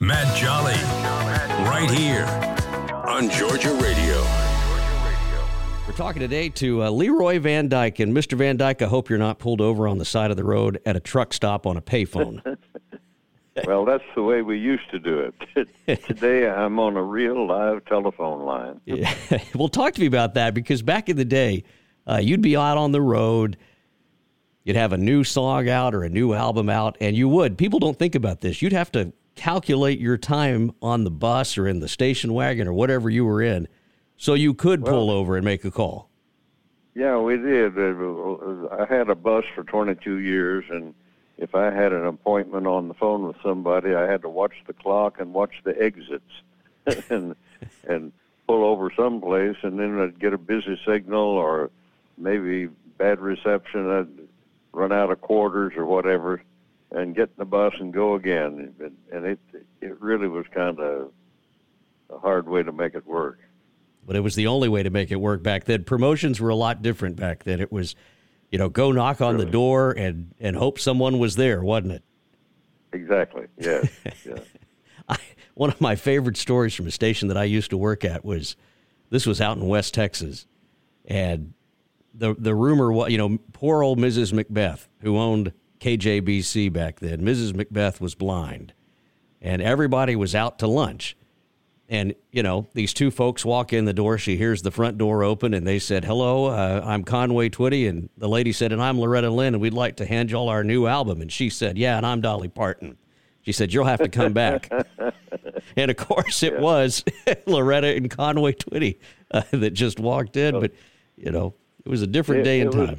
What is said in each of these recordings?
Matt Jolly, right here on Georgia Radio. We're talking today to uh, Leroy Van Dyke. And Mr. Van Dyke, I hope you're not pulled over on the side of the road at a truck stop on a payphone. well, that's the way we used to do it. Today, I'm on a real live telephone line. yeah. Well, talk to me about that because back in the day, uh, you'd be out on the road – You'd have a new song out or a new album out, and you would. People don't think about this. You'd have to calculate your time on the bus or in the station wagon or whatever you were in so you could well, pull over and make a call. Yeah, we did. I had a bus for 22 years, and if I had an appointment on the phone with somebody, I had to watch the clock and watch the exits and and pull over someplace, and then I'd get a busy signal or maybe bad reception. I'd run out of quarters or whatever, and get in the bus and go again. And it it really was kind of a hard way to make it work. But it was the only way to make it work back then. Promotions were a lot different back then. It was, you know, go knock on really? the door and and hope someone was there, wasn't it? Exactly. Yes. yeah. I, one of my favorite stories from a station that I used to work at was this was out in West Texas, and the the rumor was, you know, poor old Mrs. Macbeth, who owned KJBC back then. Mrs. Macbeth was blind, and everybody was out to lunch. And you know, these two folks walk in the door. She hears the front door open, and they said, "Hello, uh, I'm Conway Twitty." And the lady said, "And I'm Loretta Lynn, and we'd like to hand y'all our new album." And she said, "Yeah, and I'm Dolly Parton." She said, "You'll have to come back." and of course, it yeah. was Loretta and Conway Twitty uh, that just walked in. But you know, it was a different it, day and time. Was,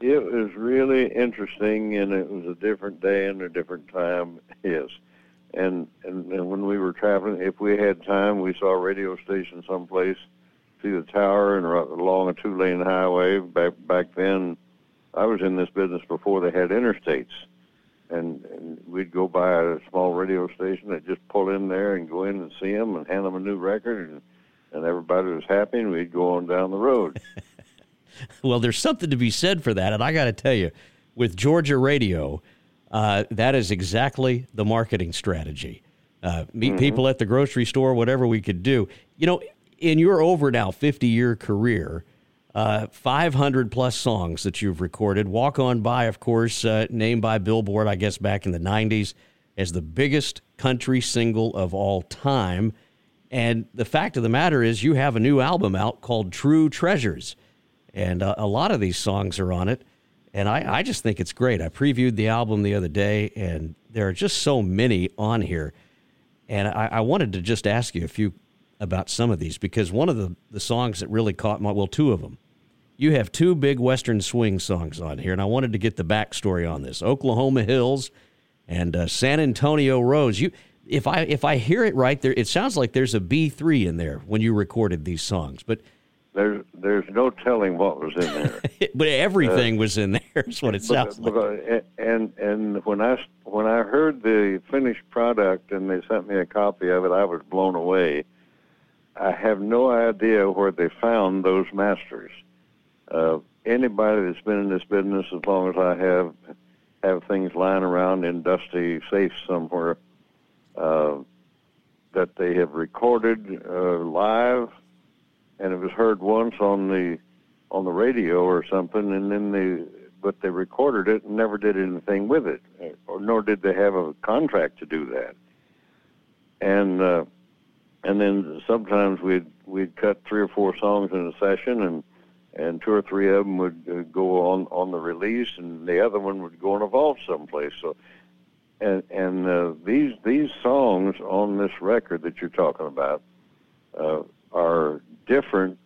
it was really interesting, and it was a different day and a different time. Yes, and, and and when we were traveling, if we had time, we saw a radio station someplace, see the tower, and along a two-lane highway. Back back then, I was in this business before they had interstates, and, and we'd go by a small radio station and just pull in there and go in and see them and hand them a new record, and and everybody was happy, and we'd go on down the road. well, there's something to be said for that. And I got to tell you, with Georgia Radio, uh, that is exactly the marketing strategy. Uh, meet mm-hmm. people at the grocery store, whatever we could do. You know, in your over now 50 year career, uh, 500 plus songs that you've recorded. Walk On By, of course, uh, named by Billboard, I guess, back in the 90s as the biggest country single of all time. And the fact of the matter is, you have a new album out called True Treasures and uh, a lot of these songs are on it. And I, I just think it's great. I previewed the album the other day, and there are just so many on here. And I, I wanted to just ask you a few about some of these because one of the, the songs that really caught my well, two of them. You have two big Western swing songs on here, and I wanted to get the backstory on this: Oklahoma Hills and uh, San Antonio Rose. You, if I if I hear it right, there it sounds like there's a B three in there when you recorded these songs, but there's there's no telling what was in there. but everything uh, was in there. Is what it sounds but, like. and and when I when I heard the finished product and they sent me a copy of it, I was blown away. I have no idea where they found those masters. Uh, anybody that's been in this business as long as I have have things lying around in dusty safes somewhere uh, that they have recorded uh, live and it was heard once on the on the radio or something, and then they but they recorded it and never did anything with it, or nor did they have a contract to do that. And uh, and then sometimes we'd we'd cut three or four songs in a session, and and two or three of them would uh, go on on the release, and the other one would go in evolve someplace. So, and and uh, these these songs on this record that you're talking about uh, are different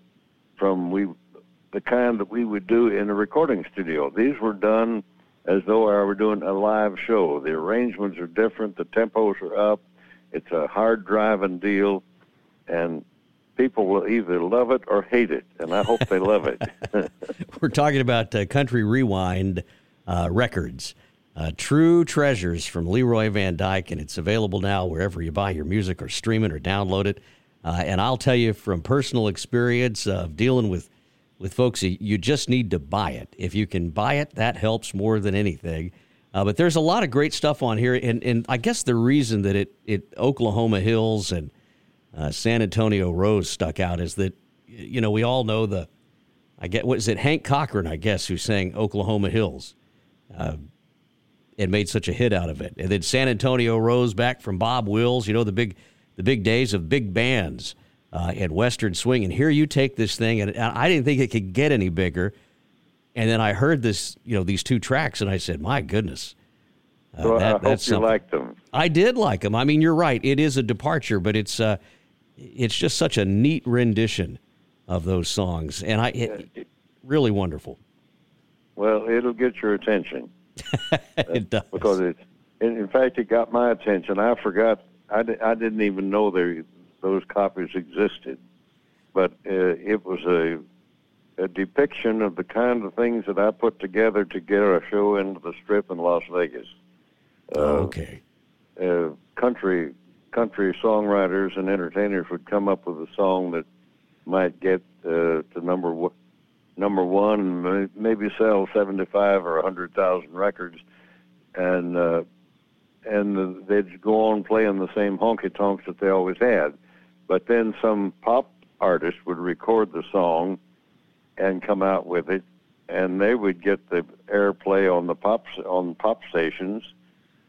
from we the kind that we would do in a recording studio. These were done as though I were doing a live show. The arrangements are different, the tempos are up. It's a hard driving deal, and people will either love it or hate it, and I hope they love it. We're talking about uh, Country Rewind uh, records. Uh, True Treasures from Leroy Van Dyke, and it's available now wherever you buy your music or stream it or download it. Uh, and I'll tell you from personal experience of dealing with with folks, you just need to buy it. If you can buy it, that helps more than anything. Uh, but there's a lot of great stuff on here, and, and I guess the reason that it, it Oklahoma Hills and uh, San Antonio Rose stuck out is that you know we all know the I get what is it Hank Cochran I guess who sang Oklahoma Hills, uh, and made such a hit out of it, and then San Antonio Rose back from Bob Wills, you know the big the big days of big bands uh, and Western Swing. And here you take this thing, and I didn't think it could get any bigger. And then I heard this, you know, these two tracks, and I said, "My goodness." Uh, well, that, I hope that's you liked them. I did like them. I mean, you're right; it is a departure, but it's uh, it's just such a neat rendition of those songs, and I it, really wonderful. Well, it'll get your attention. it does because it. In fact, it got my attention. I forgot. I, I didn't even know there those copies existed, but uh, it was a a depiction of the kind of things that I put together to get a show into the Strip in Las Vegas. Uh, okay. Uh, country country songwriters and entertainers would come up with a song that might get uh, to number one, number one, and maybe sell seventy five or a hundred thousand records, and uh, and they'd go on playing the same honky tonks that they always had. But then some pop artist would record the song and come out with it, and they would get the airplay on the pop on pop stations.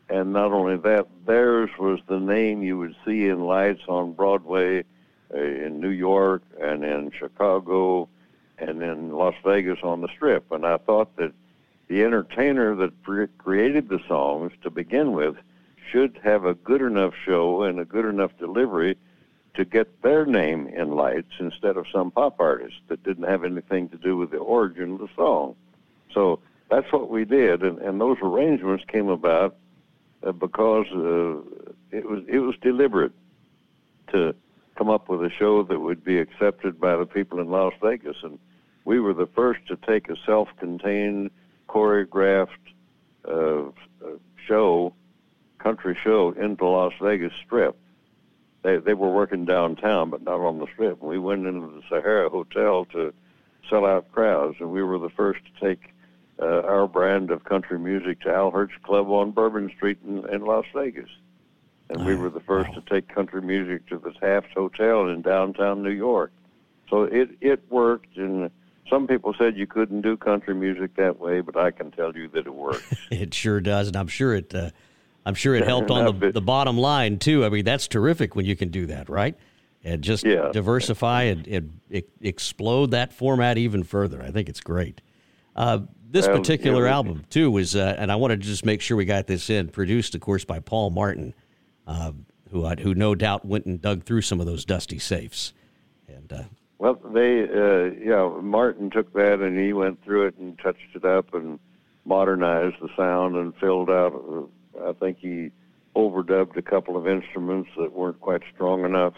And not only that, theirs was the name you would see in lights on Broadway, uh, in New York, and in Chicago, and in Las Vegas on the Strip. And I thought that the entertainer that created the songs to begin with should have a good enough show and a good enough delivery to get their name in lights instead of some pop artist that didn't have anything to do with the origin of the song. So that's what we did, and, and those arrangements came about uh, because uh, it was it was deliberate to come up with a show that would be accepted by the people in Las Vegas, and we were the first to take a self-contained, choreographed uh, show, country show, into Las Vegas Strip they they were working downtown, but not on the strip. We went into the Sahara Hotel to sell out crowds, and we were the first to take uh, our brand of country music to Al Hirt's Club on Bourbon Street in, in Las Vegas. And we were the first to take country music to the Taft Hotel in downtown New York. So it it worked, and some people said you couldn't do country music that way, but I can tell you that it works. it sure does, and I'm sure it. Uh, I'm sure it helped on the, the bottom line too. I mean, that's terrific when you can do that, right? And just yeah. diversify and, and, explode that format even further. I think it's great. Uh, this well, particular yeah, album too was, uh, and I wanted to just make sure we got this in. Produced, of course, by Paul Martin, uh, who who no doubt went and dug through some of those dusty safes. And uh, well, they uh, yeah, Martin took that and he went through it and touched it up and modernized the sound and filled out I think he overdubbed a couple of instruments that weren't quite strong enough,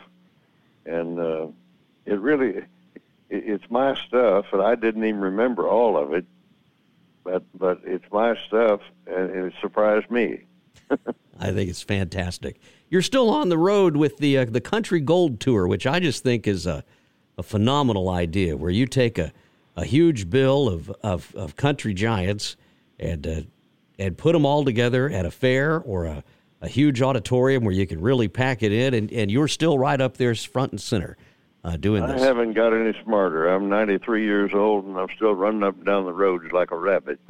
and uh, it really it, it's my stuff, and I didn't even remember all of it, but but it's my stuff, and it surprised me. I think it's fantastic. You're still on the road with the uh, the Country Gold Tour, which I just think is a a phenomenal idea, where you take a a huge bill of of, of country giants and uh, and put them all together at a fair or a, a huge auditorium where you can really pack it in, and, and you're still right up there front and center uh, doing this. I haven't got any smarter. I'm 93 years old, and I'm still running up and down the roads like a rabbit.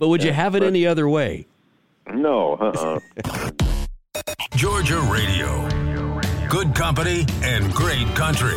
But would you have it but- any other way? No, uh-uh. Georgia Radio. Good company and great country.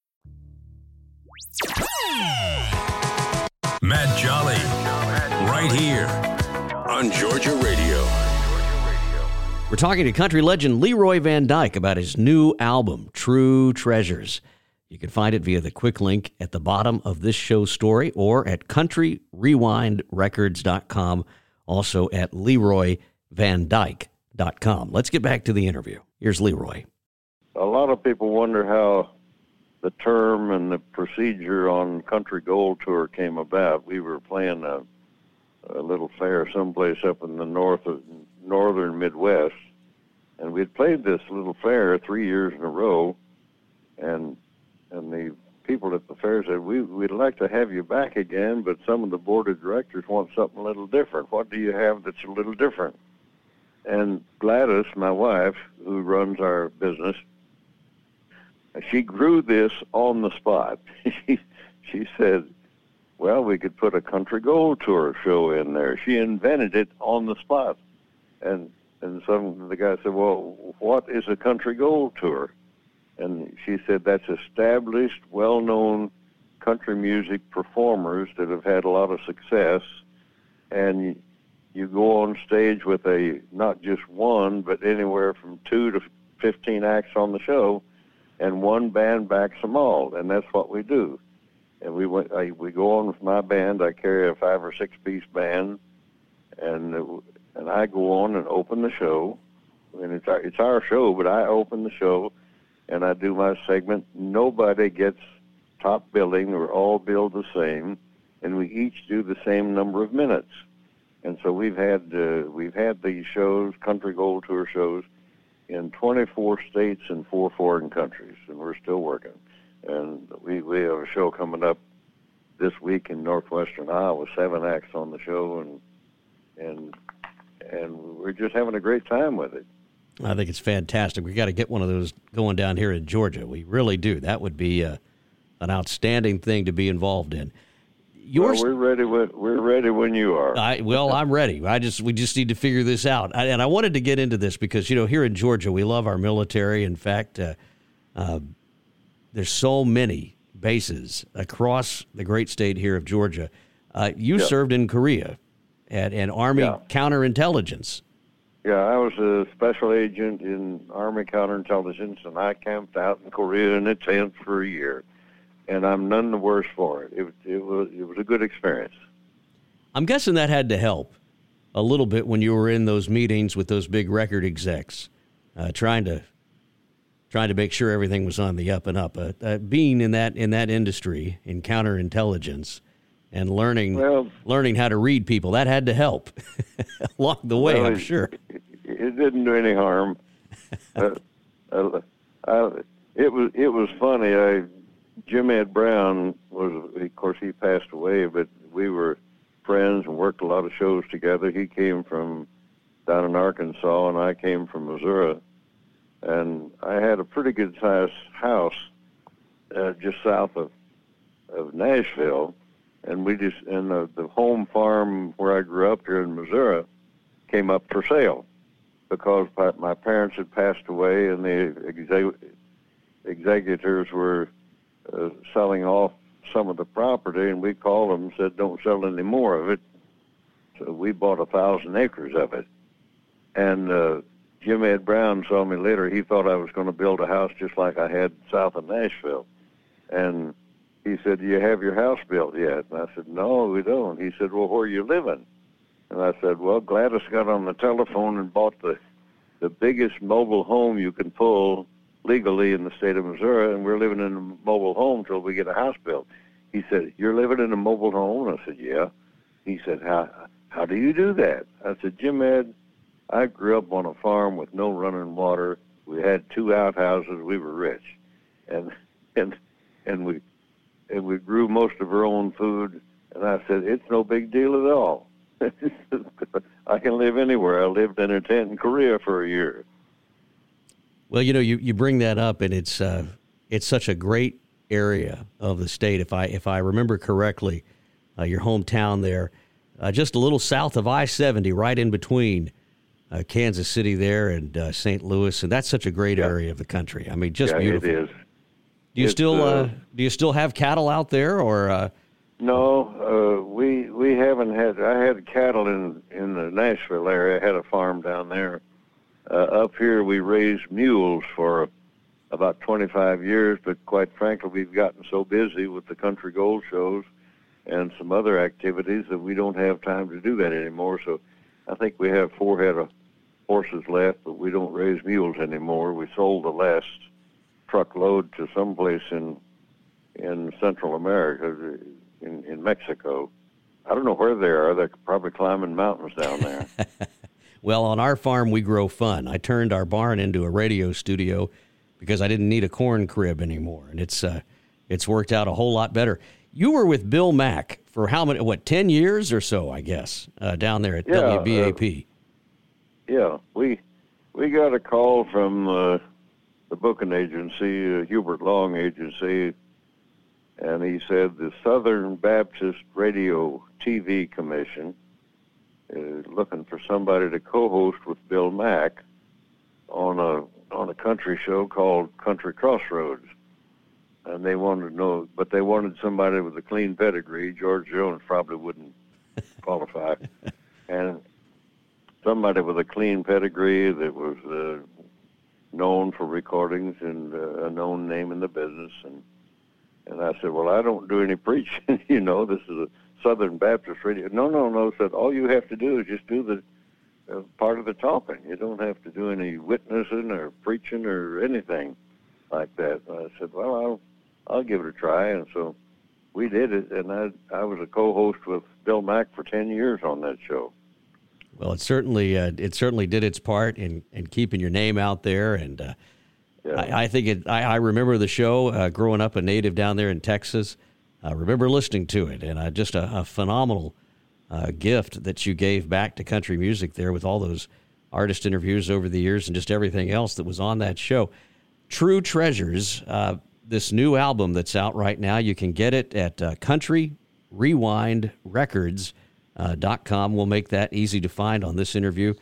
Matt Jolly. Right here on Georgia Radio. We're talking to country legend Leroy Van Dyke about his new album, True Treasures. You can find it via the quick link at the bottom of this show story or at countryrewindrecords.com, also at leroyvandyke.com. Let's get back to the interview. Here's Leroy. a lot of people wonder how the term and the procedure on Country Gold Tour came about. We were playing a, a little fair someplace up in the north of northern Midwest, and we'd played this little fair three years in a row, and and the people at the fair said we we'd like to have you back again, but some of the board of directors want something a little different. What do you have that's a little different? And Gladys, my wife, who runs our business, she grew this on the spot. she she said, "Well, we could put a country gold tour show in there." She invented it on the spot, and and some the guy said, "Well, what is a country gold tour?" And she said, "That's established, well-known country music performers that have had a lot of success, and you go on stage with a not just one, but anywhere from two to fifteen acts on the show." And one band backs them all, and that's what we do. And we went, I, we go on with my band. I carry a five or six piece band, and and I go on and open the show. And it's our, it's our show, but I open the show, and I do my segment. Nobody gets top billing. We're all billed the same, and we each do the same number of minutes. And so we've had uh, we've had these shows, Country Gold Tour shows, in 24 states and four foreign countries, and we're still working. And we we have a show coming up this week in northwestern Iowa, seven acts on the show, and and and we're just having a great time with it. I think it's fantastic. We got to get one of those going down here in Georgia. We really do. That would be uh, an outstanding thing to be involved in. Yours, Well, we're ready when we're ready when you are. I, well, I'm ready. I just we just need to figure this out. I, and I wanted to get into this because you know here in Georgia we love our military. In fact, uh, uh, there's so many bases across the great state here of Georgia. Uh, you Yeah. served in Korea at an Army Yeah. counterintelligence. Yeah, I was a special agent in Army counterintelligence, and I camped out in Korea in a tent for a year, and I'm none the worse for it. It, it was it was a good experience. I'm guessing that had to help a little bit when you were in those meetings with those big record execs, uh, trying to trying to make sure everything was on the up and up. Uh, uh, being in that in that industry in counterintelligence and learning Well- learning how to read people that had to help along the way. Well, I'm it- sure. It, it didn't do any harm. uh, uh, I, it was it was funny. I Jim Ed Brown was, of course, he passed away, but we were friends and worked a lot of shows together. He came from down in Arkansas, and I came from Missouri, and I had a pretty good sized house uh, just south of of Nashville, and we just and the, the home farm where I grew up here in Missouri came up for sale because my, parents had passed away and the exe- executors were uh, selling off some of the property, and we called them and said, "Don't sell any more of it." So we bought a thousand acres of it, and uh, Jim Ed Brown saw me later. He thought I was going to build a house just like I had south of Nashville, and he said, "Do you have your house built yet?" And I said, "No, we don't." He said, "Well, where are you living?" And I said, "Well, Gladys got on the telephone and bought the the biggest mobile home you can pull legally in the state of Missouri, and we're living in a mobile home till we get a house built. He said, "You're living in a mobile home?" I said, "Yeah." He said, "How how do you do that?" I said, "Jim Ed, I grew up on a farm with no running water. We had two outhouses. We were rich, and and and we and we grew most of our own food." And I said, "It's no big deal at all. I can live anywhere. I lived in a tent in Korea for a year." Well, you know, you, you bring that up, and it's uh, it's such a great area of the state. If I if I remember correctly, uh, your hometown there, uh, just a little south of I seventy, right in between uh, Kansas City there and uh, St. Louis, and that's such a great Yeah. area of the country. I mean, just yeah, beautiful. it is. Do you It's, still uh, do you still have cattle out there, or uh, No, uh, we we haven't had. I had cattle in in the Nashville area. I had a farm down there. Uh, up here, we raised mules for about 25 years, but quite frankly, we've gotten so busy with the country gold shows and some other activities that we don't have time to do that anymore. So, I think we have four head of horses left, but we don't raise mules anymore. We sold the last truckload to someplace in in Central America, in, in Mexico. I don't know where they are. They're probably climbing mountains down there. Well, on our farm, we grow fun. I turned our barn into a radio studio because I didn't need a corn crib anymore, and it's uh, it's worked out a whole lot better. You were with Bill Mack for how many? What ten years or so? I guess uh, down there at Yeah, uh, WBAP. yeah, we we got a call from uh, the booking agency, uh, Hubert Long Agency, and he said the Southern Baptist Radio TV Commission is looking for somebody to co-host with Bill Mack on a on a country show called Country Crossroads. And they wanted to know, but they wanted somebody with a clean pedigree. George Jones probably wouldn't qualify, and somebody with a clean pedigree that was uh, known for recordings and uh, a known name in the business. And and I said, well, I don't do any preaching. you know, this is a Southern Baptist radio. No, no, no. Said all you have to do is just do the uh, part of the talking. You don't have to do any witnessing or preaching or anything like that. And I said, well, I'll I'll give it a try. And so we did it, and I I was a co-host with Bill Mack for ten years on that show. Well, it certainly uh, it certainly did its part in, in keeping your name out there, and uh, Yeah. I, I think it. I, I remember the show uh, growing up a native down there in Texas. I remember listening to it, and just a, a phenomenal uh, gift that you gave back to country music there with all those artist interviews over the years and just everything else that was on that show. True Treasures, uh, this new album that's out right now, you can get it at uh, Country Rewind Records. Uh. We'll make that easy to find on this interview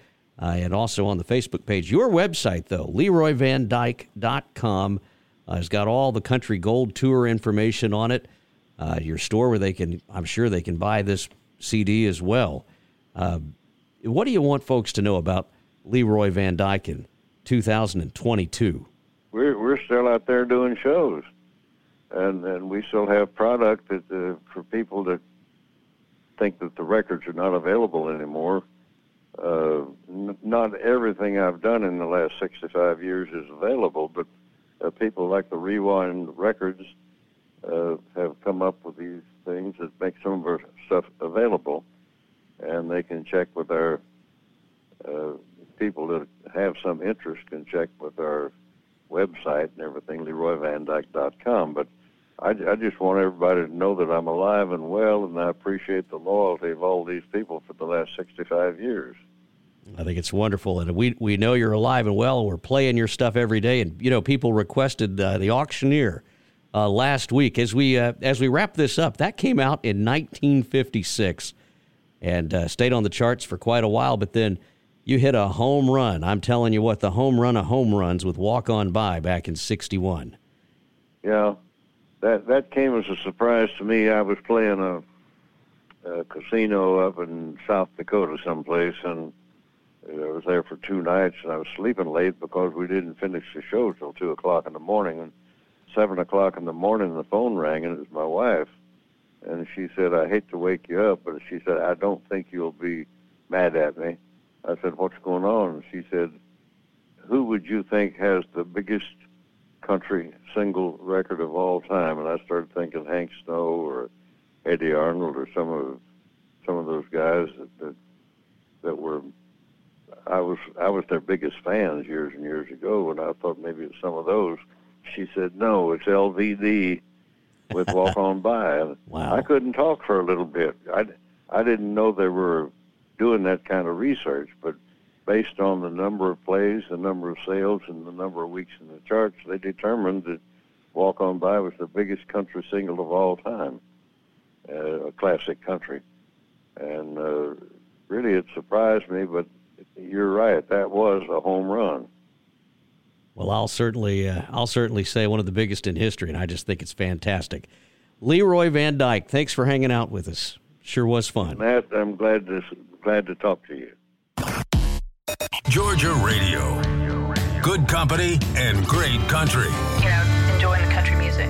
uh, and also on the Facebook page. Your website, though, LeroyVanDyke.com, uh, has got all the Country Gold Tour information on it. Uh, your store where they can, I'm sure they can buy this CD as well. Uh, what do you want folks to know about Leroy Van Dyke in 2022? we're we're still out there doing shows, and and we still have product that uh, for people that think that the records are not available anymore. Uh, n- not everything I've done in the last 65 years is available, but uh, people like the Rewind Records uh, have come up with these things that make some of our stuff available, and they can check with our uh, people that have some interest can check with our website and everything, LeroyVanDyke.com. But I, I just want everybody to know that I'm alive and well, and I appreciate the loyalty of all these people for the last 65 years. I think it's wonderful, and we we know you're alive and well. We're playing your stuff every day, and you know people requested uh, the auctioneer uh, last week. As we uh, as we wrap this up, that came out in 1956 and uh, stayed on the charts for quite a while. But then you hit a home run. I'm telling you what, the home run of home runs with "Walk On By" back in '61. Yeah, that that came as a surprise to me. I was playing a, a casino up in South Dakota someplace, and I was there for two nights, and I was sleeping late because we didn't finish the show till two o'clock in the morning. And seven o'clock in the morning, the phone rang, and it was my wife, and she said, "I hate to wake you up, but she said I don't think you'll be mad at me." I said, "What's going on?" She said, "Who would you think has the biggest country single record of all time, and I started thinking Hank Snow or Eddy Arnold or some of some of those guys that that, that were I was I was their biggest fans years and years ago, and I thought maybe it's some of those. She said, "No, it's LVD with Walk On By." And Wow. I couldn't talk for a little bit. I I didn't know they were doing that kind of research, but based on the number of plays, the number of sales, and the number of weeks in the charts, they determined that Walk On By was the biggest country single of all time, uh, a classic country. And uh, really, it surprised me, but you're right, that was a home run. Well, I'll certainly, uh, I'll certainly say one of the biggest in history, and I just think it's fantastic. Leroy Van Dyke, thanks for hanging out with us. Sure was fun. Matt, I'm glad to glad to talk to you. Georgia Radio. Good company and great country. You know, enjoying the country music.